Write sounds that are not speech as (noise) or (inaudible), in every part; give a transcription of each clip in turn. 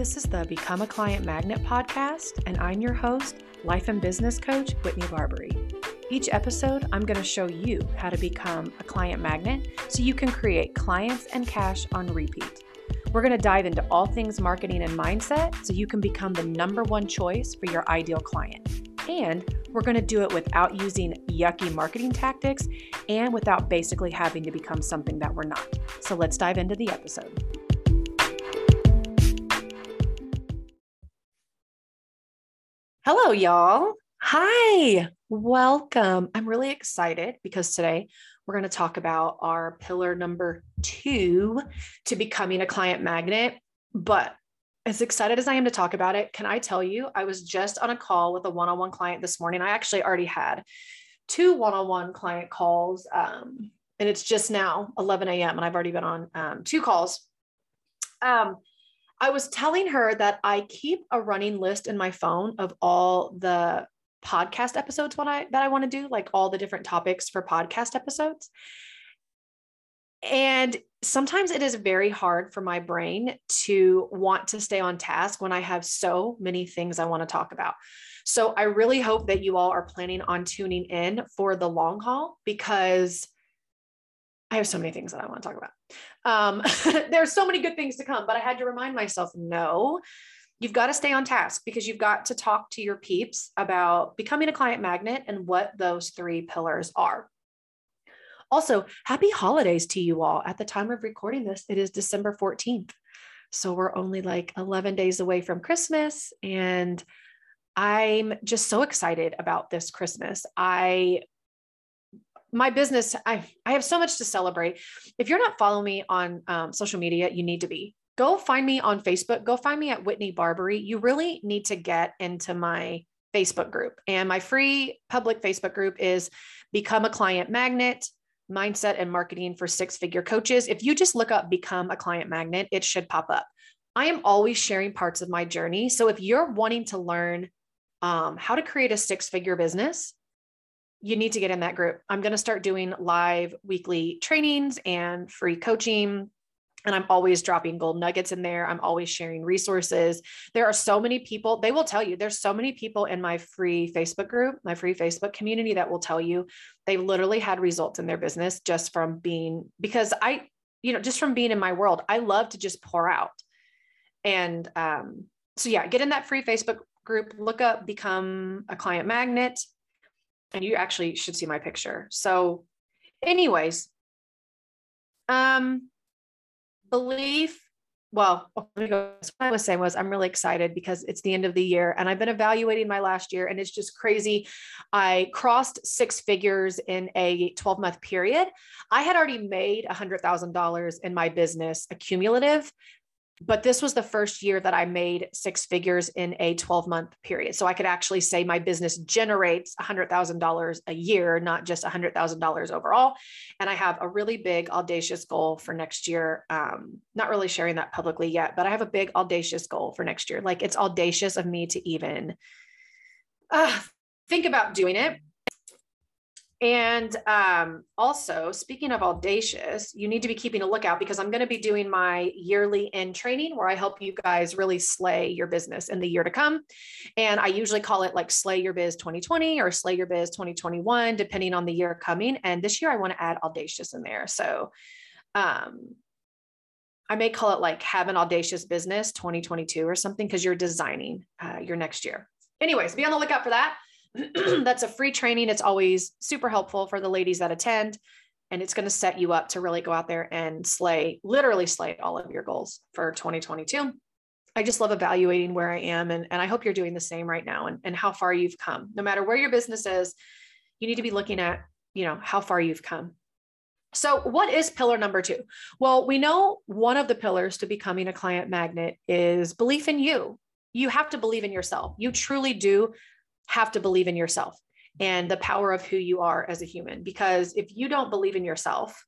This is the Become a Client Magnet podcast, and I'm your host, life and business coach, Whitney Barbary. Each episode, I'm going to show you how to become a client magnet so you can create clients and cash on repeat. We're going to dive into all things marketing and mindset so you can become the number one choice for your ideal client. And we're going to do it without using yucky marketing tactics and without basically having to become something that we're not. So let's dive into the episode. Hello, y'all. Hi, welcome. I'm really excited because today we're going to talk about our pillar number two to becoming a client magnet. But as excited as I am to talk about it, can I tell you, I was just on a call with a one on one client this morning. I actually already had two one on one client calls, um, and it's just now 11 a.m., and I've already been on um, two calls. Um, I was telling her that I keep a running list in my phone of all the podcast episodes when I that I want to do, like all the different topics for podcast episodes. And sometimes it is very hard for my brain to want to stay on task when I have so many things I want to talk about. So I really hope that you all are planning on tuning in for the long haul because I have so many things that I want to talk about. Um, (laughs) there's so many good things to come, but I had to remind myself no, you've got to stay on task because you've got to talk to your peeps about becoming a client magnet and what those three pillars are. Also, happy holidays to you all. At the time of recording this, it is December 14th. So we're only like 11 days away from Christmas. And I'm just so excited about this Christmas. I my business i i have so much to celebrate if you're not following me on um, social media you need to be go find me on facebook go find me at whitney barbary you really need to get into my facebook group and my free public facebook group is become a client magnet mindset and marketing for six figure coaches. If you just look up become a client magnet, it should pop up. I am always sharing parts of my journey. So if you're wanting to learn um, how to create a six figure business, you need to get in that group. I'm going to start doing live weekly trainings and free coaching and I'm always dropping gold nuggets in there. I'm always sharing resources. There are so many people, they will tell you, there's so many people in my free Facebook group, my free Facebook community that will tell you they literally had results in their business just from being, because I, you know, just from being in my world, I love to just pour out. And um, so, yeah, get in that free Facebook group, look up, become a client magnet, and you actually should see my picture. So, anyways, um, belief well, go. What I was saying was, I'm really excited because it's the end of the year and I've been evaluating my last year and it's just crazy. I crossed six figures in a 12 month period. I had already made $100,000 in my business accumulative but this was the first year that I made six figures in a 12 month period. So I could actually say my business generates $100,000 a year, not just $100,000 overall. And I have a really big, audacious goal for next year. Um, not really sharing that publicly yet, but I have a big, audacious goal for next year. Like it's audacious of me to even uh, think about doing it and um, also, speaking of audacious, you need to be keeping a lookout because I'm going to be doing my yearly end training where I help you guys really slay your business in the year to come. And I usually call it like Slay Your Biz 2020 or Slay Your Biz 2021, depending on the year coming. And this year I want to add audacious in there. So um, I may call it like Have an Audacious Business 2022 or something because you're designing uh, your next year. Anyways, be on the lookout for that. (clears throat) that's a free training. It's always super helpful for the ladies that attend. And it's going to set you up to really go out there and slay, literally slay all of your goals for 2022. I just love evaluating where I am. And, and I hope you're doing the same right now and, and how far you've come. No matter where your business is, you need to be looking at, you know, how far you've come. So, what is pillar number two? Well, we know one of the pillars to becoming a client magnet is belief in you. You have to believe in yourself. You truly do have to believe in yourself and the power of who you are as a human. Because if you don't believe in yourself,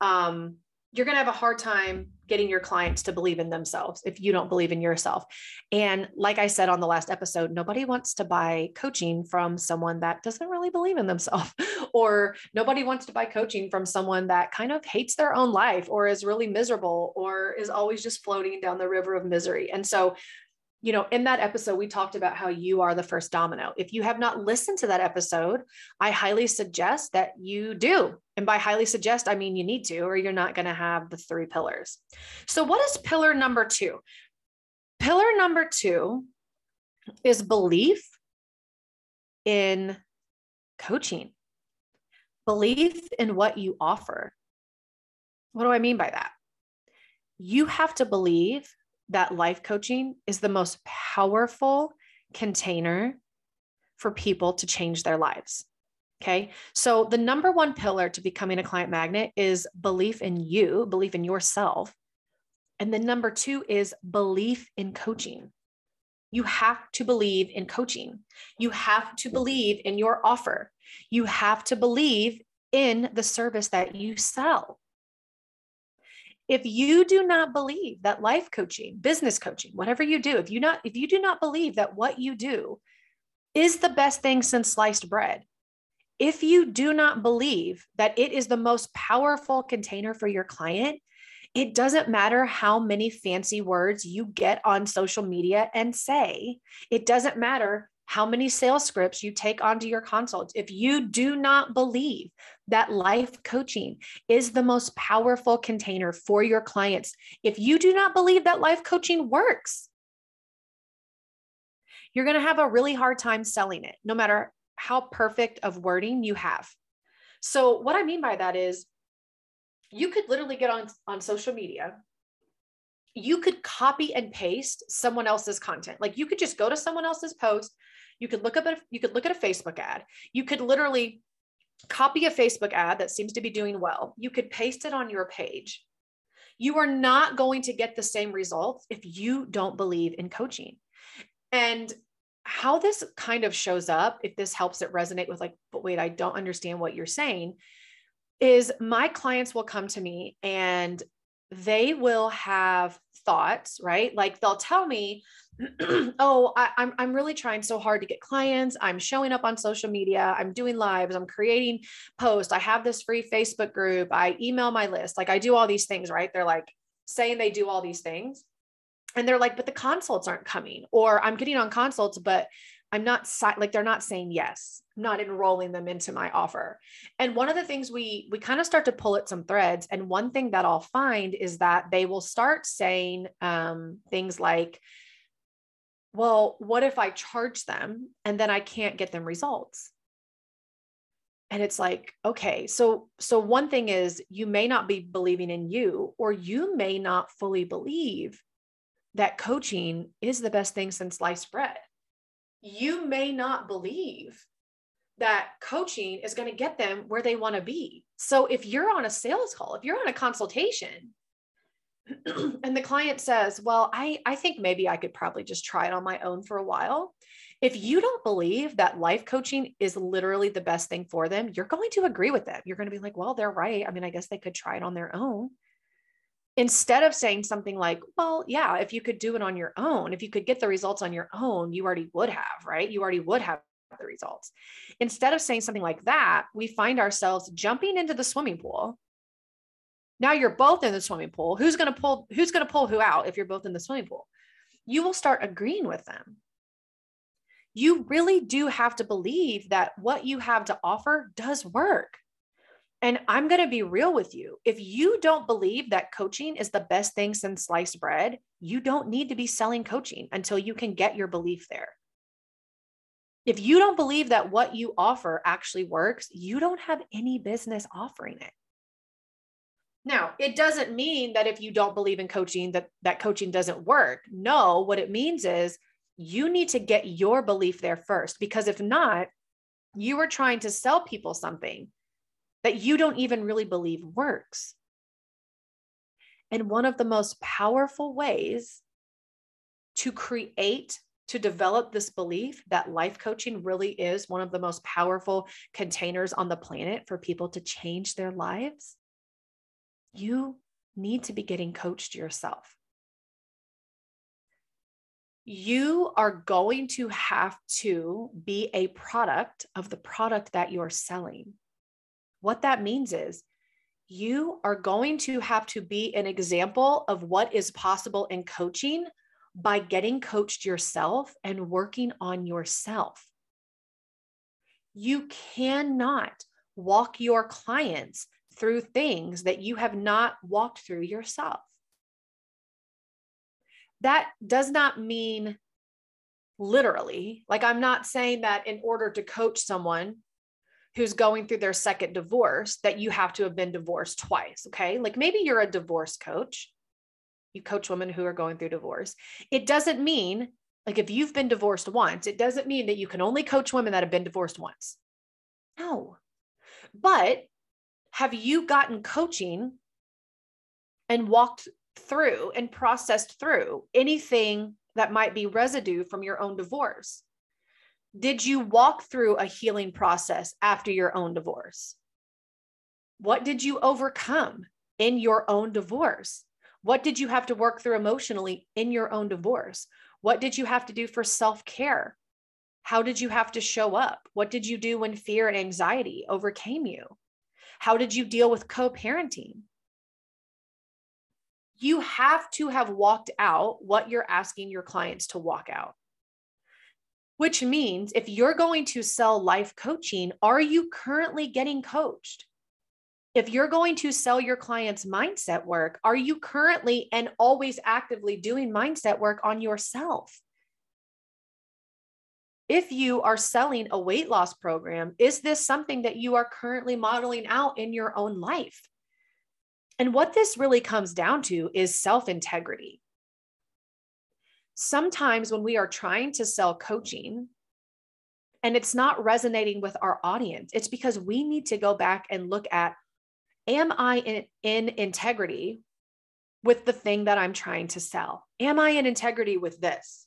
um, you're going to have a hard time getting your clients to believe in themselves if you don't believe in yourself. And like I said on the last episode, nobody wants to buy coaching from someone that doesn't really believe in themselves, (laughs) or nobody wants to buy coaching from someone that kind of hates their own life or is really miserable or is always just floating down the river of misery. And so you know, in that episode, we talked about how you are the first domino. If you have not listened to that episode, I highly suggest that you do. And by highly suggest, I mean you need to, or you're not going to have the three pillars. So, what is pillar number two? Pillar number two is belief in coaching, belief in what you offer. What do I mean by that? You have to believe that life coaching is the most powerful container for people to change their lives. Okay. So, the number one pillar to becoming a client magnet is belief in you, belief in yourself. And then number two is belief in coaching. You have to believe in coaching. You have to believe in your offer. You have to believe in the service that you sell. If you do not believe that life coaching, business coaching, whatever you do, if you not if you do not believe that what you do is the best thing since sliced bread, if you do not believe that it is the most powerful container for your client, it doesn't matter how many fancy words you get on social media and say. It doesn't matter how many sales scripts you take onto your consults. If you do not believe that life coaching is the most powerful container for your clients, if you do not believe that life coaching works, you're going to have a really hard time selling it, no matter how perfect of wording you have. So, what I mean by that is you could literally get on, on social media you could copy and paste someone else's content. Like you could just go to someone else's post, you could look up a, you could look at a Facebook ad. You could literally copy a Facebook ad that seems to be doing well. You could paste it on your page. You are not going to get the same results if you don't believe in coaching. And how this kind of shows up, if this helps it resonate with like, but wait, I don't understand what you're saying, is my clients will come to me and they will have thoughts, right? Like they'll tell me, (clears throat) oh, I, am I'm, I'm really trying so hard to get clients. I'm showing up on social media. I'm doing lives. I'm creating posts. I have this free Facebook group. I email my list. Like I do all these things, right? They're like saying they do all these things. And they're like, but the consults aren't coming, or I'm getting on consults, but I'm not like they're not saying yes, I'm not enrolling them into my offer. And one of the things we we kind of start to pull at some threads, and one thing that I'll find is that they will start saying um, things like, "Well, what if I charge them and then I can't get them results?" And it's like, okay, so so one thing is you may not be believing in you, or you may not fully believe that coaching is the best thing since sliced bread you may not believe that coaching is going to get them where they want to be. So if you're on a sales call, if you're on a consultation (clears throat) and the client says, "Well, I I think maybe I could probably just try it on my own for a while." If you don't believe that life coaching is literally the best thing for them, you're going to agree with them. You're going to be like, "Well, they're right. I mean, I guess they could try it on their own." instead of saying something like, well, yeah, if you could do it on your own, if you could get the results on your own, you already would have, right? You already would have the results. Instead of saying something like that, we find ourselves jumping into the swimming pool. Now you're both in the swimming pool. Who's going to pull who's going to pull who out if you're both in the swimming pool? You will start agreeing with them. You really do have to believe that what you have to offer does work. And I'm going to be real with you. If you don't believe that coaching is the best thing since sliced bread, you don't need to be selling coaching until you can get your belief there. If you don't believe that what you offer actually works, you don't have any business offering it. Now, it doesn't mean that if you don't believe in coaching that that coaching doesn't work. No, what it means is you need to get your belief there first because if not, you are trying to sell people something that you don't even really believe works. And one of the most powerful ways to create, to develop this belief that life coaching really is one of the most powerful containers on the planet for people to change their lives, you need to be getting coached yourself. You are going to have to be a product of the product that you're selling. What that means is you are going to have to be an example of what is possible in coaching by getting coached yourself and working on yourself. You cannot walk your clients through things that you have not walked through yourself. That does not mean literally, like, I'm not saying that in order to coach someone who's going through their second divorce, that you have to have been divorced twice. Okay. Like maybe you're a divorce coach, you coach women who are going through divorce. It doesn't mean, like, if you've been divorced once, it doesn't mean that you can only coach women that have been divorced once. No. But have you gotten coaching and walked through and processed through anything that might be residue from your own divorce? Did you walk through a healing process after your own divorce? What did you overcome in your own divorce? What did you have to work through emotionally in your own divorce? What did you have to do for self care? How did you have to show up? What did you do when fear and anxiety overcame you? How did you deal with co parenting? You have to have walked out what you're asking your clients to walk out. Which means if you're going to sell life coaching, are you currently getting coached? If you're going to sell your clients mindset work, are you currently and always actively doing mindset work on yourself? If you are selling a weight loss program, is this something that you are currently modeling out in your own life? And what this really comes down to is self integrity. Sometimes when we are trying to sell coaching and it's not resonating with our audience, it's because we need to go back and look at Am I in, in integrity with the thing that I'm trying to sell? Am I in integrity with this?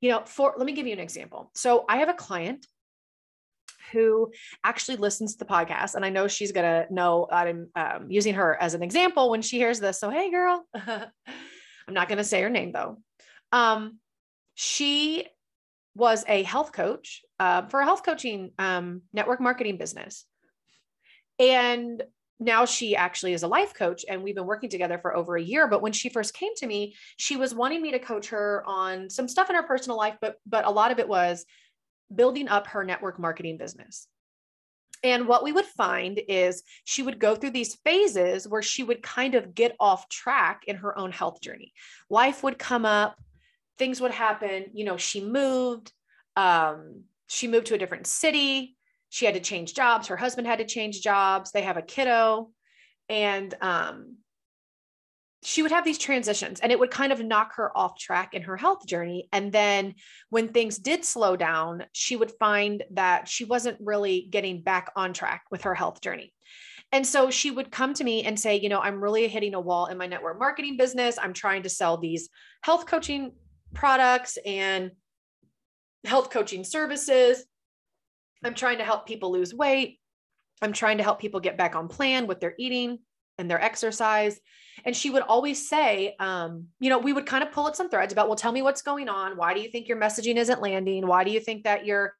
You know, for let me give you an example. So I have a client who actually listens to the podcast, and I know she's gonna know I'm um, using her as an example when she hears this. So hey, girl, (laughs) I'm not gonna say her name though. Um, she was a health coach uh, for a health coaching um, network marketing business, and now she actually is a life coach and we've been working together for over a year but when she first came to me she was wanting me to coach her on some stuff in her personal life but but a lot of it was building up her network marketing business. And what we would find is she would go through these phases where she would kind of get off track in her own health journey. Life would come up things would happen you know she moved um, she moved to a different city she had to change jobs. Her husband had to change jobs. They have a kiddo. And um, she would have these transitions and it would kind of knock her off track in her health journey. And then when things did slow down, she would find that she wasn't really getting back on track with her health journey. And so she would come to me and say, you know, I'm really hitting a wall in my network marketing business. I'm trying to sell these health coaching products and health coaching services. I'm trying to help people lose weight. I'm trying to help people get back on plan with their eating and their exercise. And she would always say, um, you know, we would kind of pull at some threads about, well, tell me what's going on. Why do you think your messaging isn't landing? Why do you think that your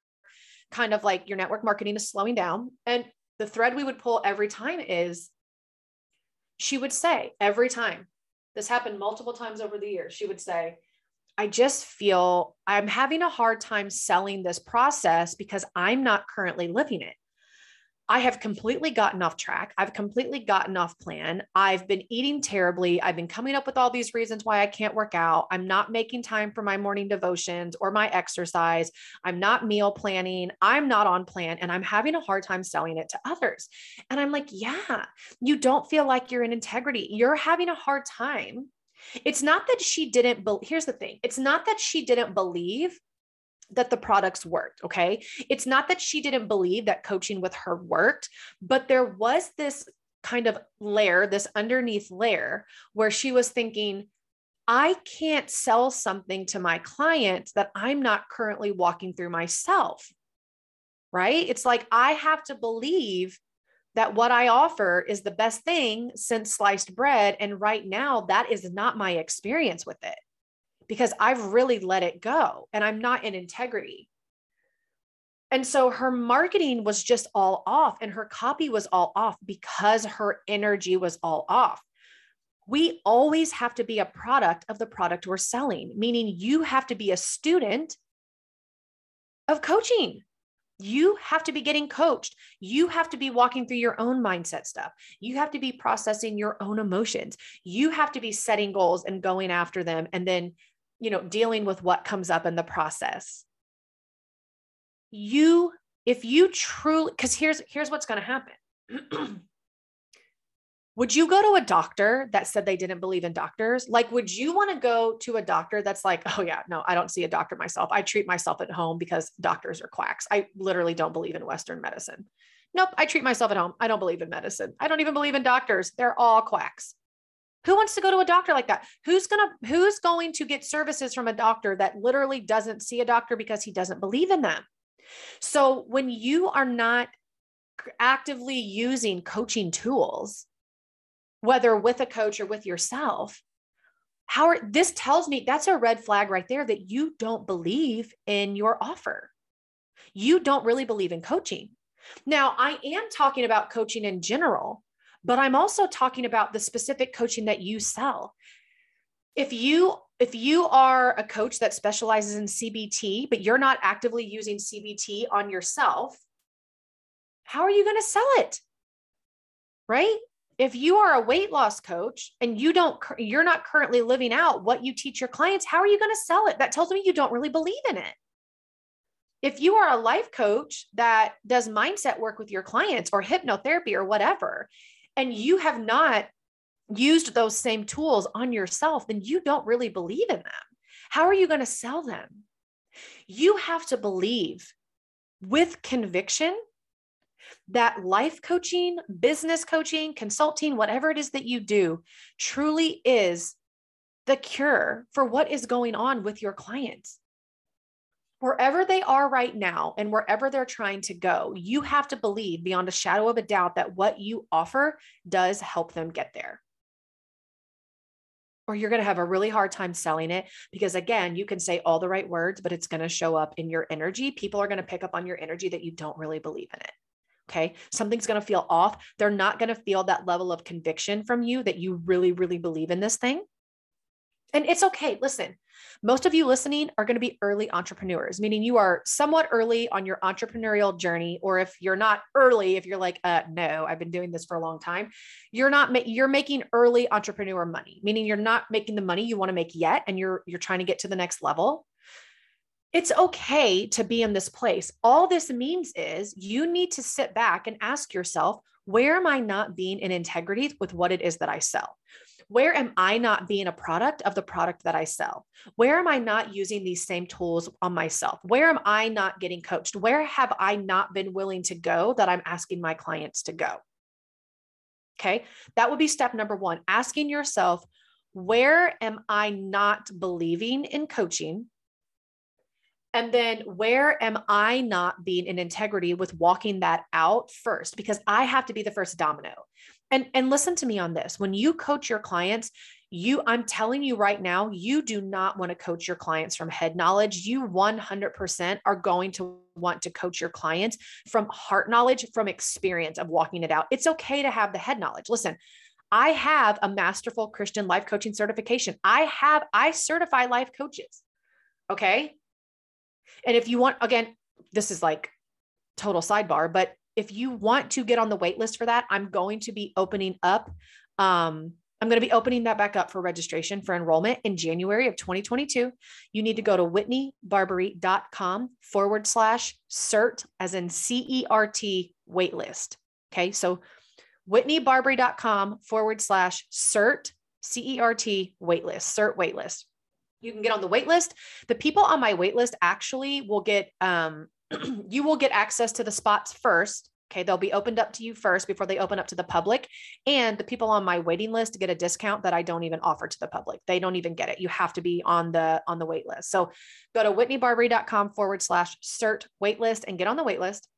kind of like your network marketing is slowing down? And the thread we would pull every time is she would say, every time, this happened multiple times over the years, she would say, I just feel I'm having a hard time selling this process because I'm not currently living it. I have completely gotten off track. I've completely gotten off plan. I've been eating terribly. I've been coming up with all these reasons why I can't work out. I'm not making time for my morning devotions or my exercise. I'm not meal planning. I'm not on plan and I'm having a hard time selling it to others. And I'm like, yeah, you don't feel like you're in integrity. You're having a hard time it's not that she didn't, be- here's the thing it's not that she didn't believe that the products worked. Okay. It's not that she didn't believe that coaching with her worked, but there was this kind of layer, this underneath layer where she was thinking, I can't sell something to my client that I'm not currently walking through myself. Right. It's like I have to believe that what I offer is the best thing since sliced bread. And right now, that is not my experience with it because I've really let it go and I'm not in integrity. And so her marketing was just all off and her copy was all off because her energy was all off. We always have to be a product of the product we're selling, meaning you have to be a student of coaching. You have to be getting coached. You have to be walking through your own mindset stuff. You have to be processing your own emotions. You have to be setting goals and going after them and then, you know, dealing with what comes up in the process you if you truly because here's here's what's going to happen (clears throat) would you go to a doctor that said they didn't believe in doctors? Like would you want to go to a doctor that's like oh yeah no i don't see a doctor myself. I treat myself at home because doctors are quacks. I literally don't believe in western medicine. Nope i treat myself at home. I don't believe in medicine. I don't even believe in doctors. They're all quacks. Who wants to go to a doctor like that? Who's going to who's going to get services from a doctor that literally doesn't see a doctor because he doesn't believe in them? So when you are not actively using coaching tools, whether with a coach or with yourself, how are, this tells me that's a red flag right there that you don't believe in your offer. You don't really believe in coaching. Now, I am talking about coaching in general, but I'm also talking about the specific coaching that you sell. If you if you are a coach that specializes in CBT, but you're not actively using CBT on yourself, how are you going to sell it? Right? If you are a weight loss coach and you don't you're not currently living out what you teach your clients, how are you going to sell it? That tells me you don't really believe in it. If you are a life coach that does mindset work with your clients or hypnotherapy or whatever, and you have not used those same tools on yourself, then you don't really believe in them. How are you going to sell them? You have to believe with conviction that life coaching, business coaching, consulting, whatever it is that you do, truly is the cure for what is going on with your clients. Wherever they are right now and wherever they're trying to go, you have to believe beyond a shadow of a doubt that what you offer does help them get there. Or you're going to have a really hard time selling it because again you can say all the right words but it's going to show up in your energy. People are going to pick up on your energy that you don't really believe in it okay something's going to feel off they're not going to feel that level of conviction from you that you really really believe in this thing and it's okay. Listen, most of you listening are going to be early entrepreneurs, meaning you are somewhat early on your entrepreneurial journey. Or if you're not early, if you're like, uh, no, I've been doing this for a long time, you're not, ma- you're making early entrepreneur money, meaning you're not making the money you want to make yet. And you're, you're trying to get to the next level. It's okay to be in this place. All this means is you need to sit back and ask yourself, where am I not being in integrity with what it is that I sell? Where am I not being a product of the product that I sell? Where am I not using these same tools on myself? Where am I not getting coached? Where have I not been willing to go that I'm asking my clients to go? Okay, that would be step number one asking yourself, where am I not believing in coaching? And then where am I not being in integrity with walking that out first? Because I have to be the first domino. And and listen to me on this. When you coach your clients you i'm telling you right now you do not want to coach your clients from head knowledge. You 100% are going to want to coach your clients from heart knowledge from experience of walking it out. It's okay to have the head knowledge. Listen i have a masterful christian life coaching certification. I have i certify life coaches okay and if you want again this is like total sidebar but if you want to get on the wait list for that, I'm going to be opening up. Um, I'm going to be opening that back up for registration for enrollment in January of 2022. You need to go to whitneybarbary.com forward slash CERT as in C E R T waitlist. Okay. So whitneybarbary.com forward slash CERT, C E R T waitlist, CERT waitlist. You can get on the waitlist. The people on my waitlist actually will get um, (clears throat) you will get access to the spots first. Okay, they'll be opened up to you first before they open up to the public. And the people on my waiting list get a discount that I don't even offer to the public. They don't even get it. You have to be on the on the wait list. So go to whitneybarbary.com forward slash cert waitlist and get on the wait list.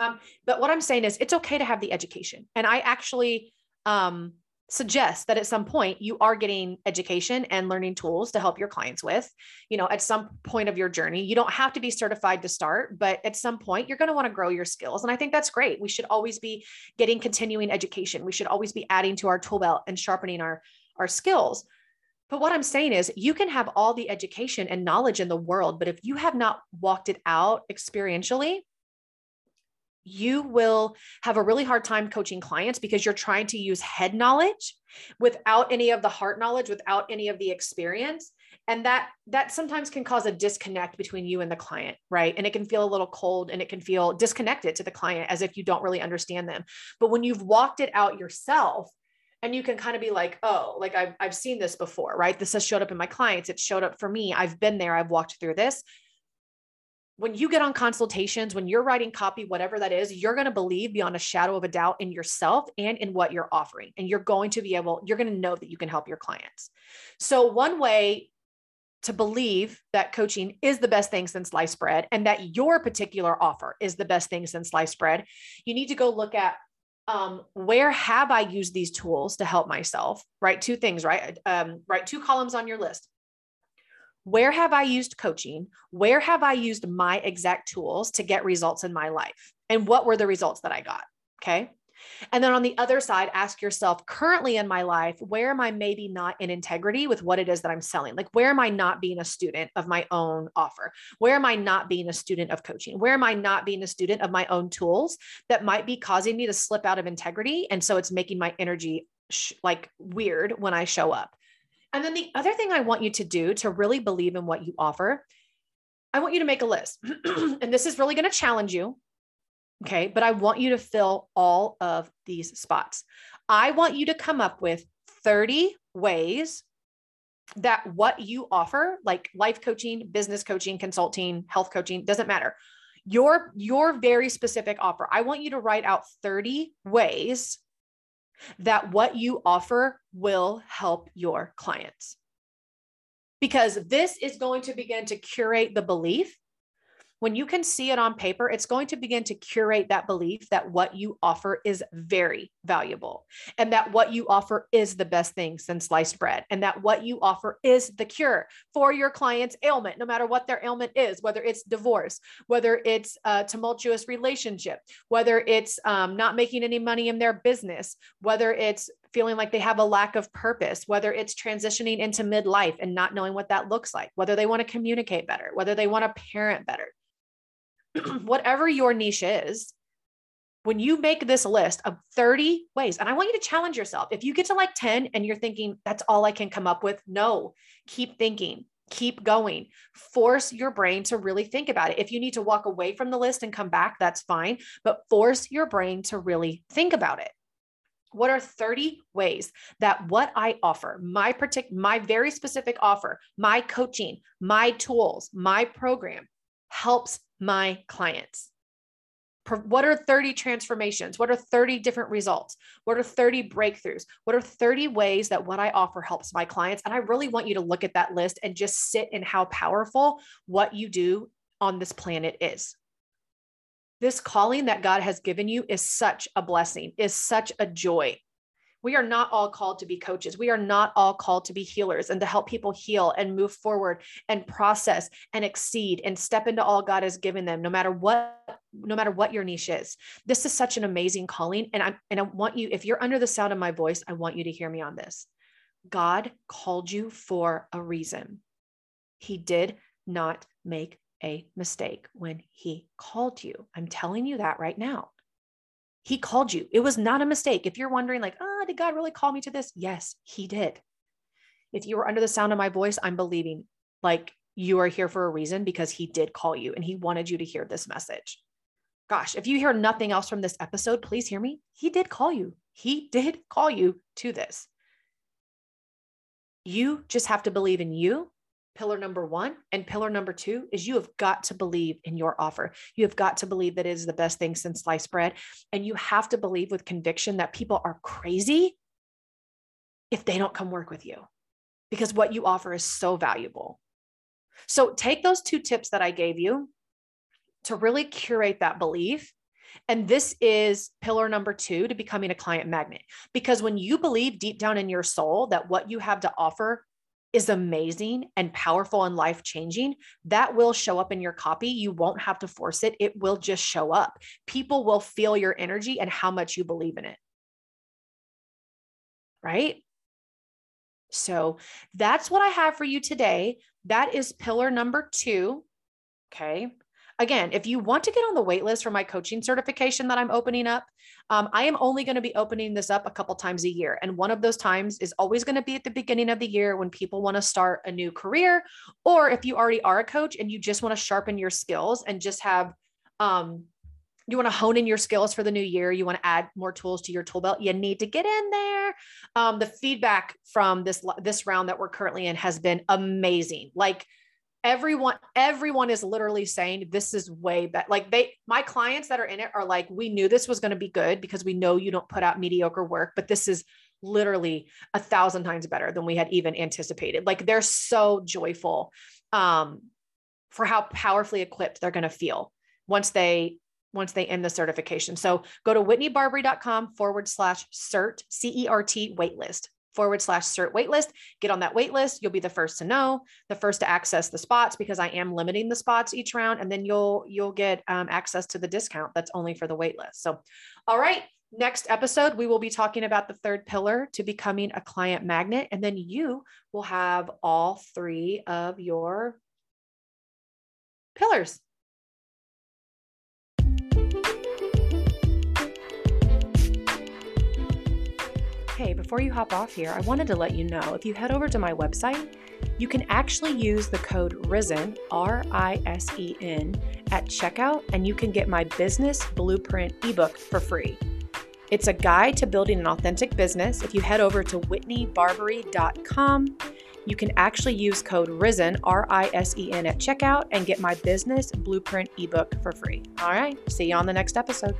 Um, but what I'm saying is it's okay to have the education. And I actually um, suggest that at some point you are getting education and learning tools to help your clients with you know at some point of your journey. You don't have to be certified to start but at some point you're going to want to grow your skills and i think that's great. We should always be getting continuing education. We should always be adding to our tool belt and sharpening our our skills. But what i'm saying is you can have all the education and knowledge in the world but if you have not walked it out experientially you will have a really hard time coaching clients because you're trying to use head knowledge without any of the heart knowledge without any of the experience. And that that sometimes can cause a disconnect between you and the client right? And it can feel a little cold and it can feel disconnected to the client as if you don't really understand them. But when you've walked it out yourself and you can kind of be like oh like I've, I've seen this before right? This has showed up in my clients. It showed up for me. I've been there. I've walked through this when you get on consultations, when you're writing copy, whatever that is, you're going to believe beyond a shadow of a doubt in yourself and in what you're offering. And you're going to be able, you're going to know that you can help your clients. So, one way to believe that coaching is the best thing since sliced bread and that your particular offer is the best thing since sliced bread, you need to go look at um, where have I used these tools to help myself? Write two things, right? Um, write two columns on your list where have I used coaching? Where have I used my exact tools to get results in my life? And what were the results that I got? Okay. And then on the other side, ask yourself currently in my life, where am I maybe not in integrity with what it is that I'm selling? Like, where am I not being a student of my own offer? Where am I not being a student of coaching? Where am I not being a student of my own tools that might be causing me to slip out of integrity? And so it's making my energy sh- like weird when I show up. And then the other thing I want you to do to really believe in what you offer, I want you to make a list. (clears throat) and this is really going to challenge you. Okay. But I want you to fill all of these spots. I want you to come up with 30 ways that what you offer, like life coaching, business coaching, consulting, health coaching, doesn't matter. Your, your very specific offer. I want you to write out 30 ways that what you offer will help your clients. Because this is going to begin to curate the belief when you can see it on paper, it's going to begin to curate that belief that what you offer is very valuable and that what you offer is the best thing since sliced bread and that what you offer is the cure for your client's ailment, no matter what their ailment is, whether it's divorce, whether it's a tumultuous relationship, whether it's um, not making any money in their business, whether it's feeling like they have a lack of purpose, whether it's transitioning into midlife and not knowing what that looks like, whether they want to communicate better, whether they want to parent better. (clears throat) whatever your niche is, when you make this list of 30 ways, and I want you to challenge yourself. If you get to like 10 and you're thinking, that's all I can come up with, no, keep thinking, keep going. Force your brain to really think about it. If you need to walk away from the list and come back, that's fine, but force your brain to really think about it. What are 30 ways that what I offer, my particular, my very specific offer, my coaching, my tools, my program helps my clients? What are 30 transformations? What are 30 different results? What are 30 breakthroughs? What are 30 ways that what I offer helps my clients? And I really want you to look at that list and just sit in how powerful what you do on this planet is. This calling that God has given you is such a blessing, is such a joy. We are not all called to be coaches. We are not all called to be healers and to help people heal and move forward and process and exceed and step into all God has given them, no matter what, no matter what your niche is. This is such an amazing calling. And I and I want you, if you're under the sound of my voice, I want you to hear me on this. God called you for a reason. He did not make a mistake when he called you. I'm telling you that right now. He called you. It was not a mistake. If you're wondering, like, ah, oh, did God really call me to this? Yes, He did. If you were under the sound of my voice, I'm believing like you are here for a reason because He did call you and He wanted you to hear this message. Gosh, if you hear nothing else from this episode, please hear me. He did call you. He did call you to this. You just have to believe in you pillar number one. And pillar number two is you have got to believe in your offer. You have got to believe that it is the best thing since sliced bread. And you have to believe with conviction that people are crazy if they don't come work with you because what you offer is so valuable. So take those two tips that I gave you to really curate that belief And this is pillar number two to becoming a client magnet. Because when you believe deep down in your soul that what you have to offer is amazing and powerful and life changing, that will show up in your copy. You won't have to force it, it will just show up. People will feel your energy and how much you believe in it. Right? So that's what I have for you today. That is pillar number two. Okay. Again, if you want to get on the wait list for my coaching certification that I'm opening up, um, I am only going to be opening this up a couple times a year. And one of those times is always going to be at the beginning of the year when people want to start a new career, or if you already are a coach and you just want to sharpen your skills and just have, um, you want to hone in your skills for the new year, you want to add more tools to your tool belt, you need to get in there. Um, the feedback from this this round that we're currently in has been amazing. Like everyone everyone is literally saying this is way better like they my clients that are in it are like we knew this was going to be good because we know you don't put out mediocre work but this is literally a thousand times better than we had even anticipated. Like they're so joyful um for how powerfully equipped they're going to feel once they once they end the certification. So go to whitneybarbary.com forward slash cert c-e-r-t waitlist forward slash cert waitlist. Get on that waitlist. You'll be the first to know, the first to access the spots because I am limiting the spots each round, and then you'll you'll get um, access to the discount that's only for the waitlist. So, all right. Next episode, we will be talking about the third pillar to becoming a client magnet. And then you will have all three of your pillars. Hey, before you hop off here, I wanted to let you know if you head over to my website, you can actually use the code RISEN, R I S E N, at checkout, and you can get my business blueprint ebook for free. It's a guide to building an authentic business. If you head over to whitneybarbary.com, you can actually use code RISEN, R I S E N, at checkout and get my business blueprint ebook for free. All right, see you on the next episode.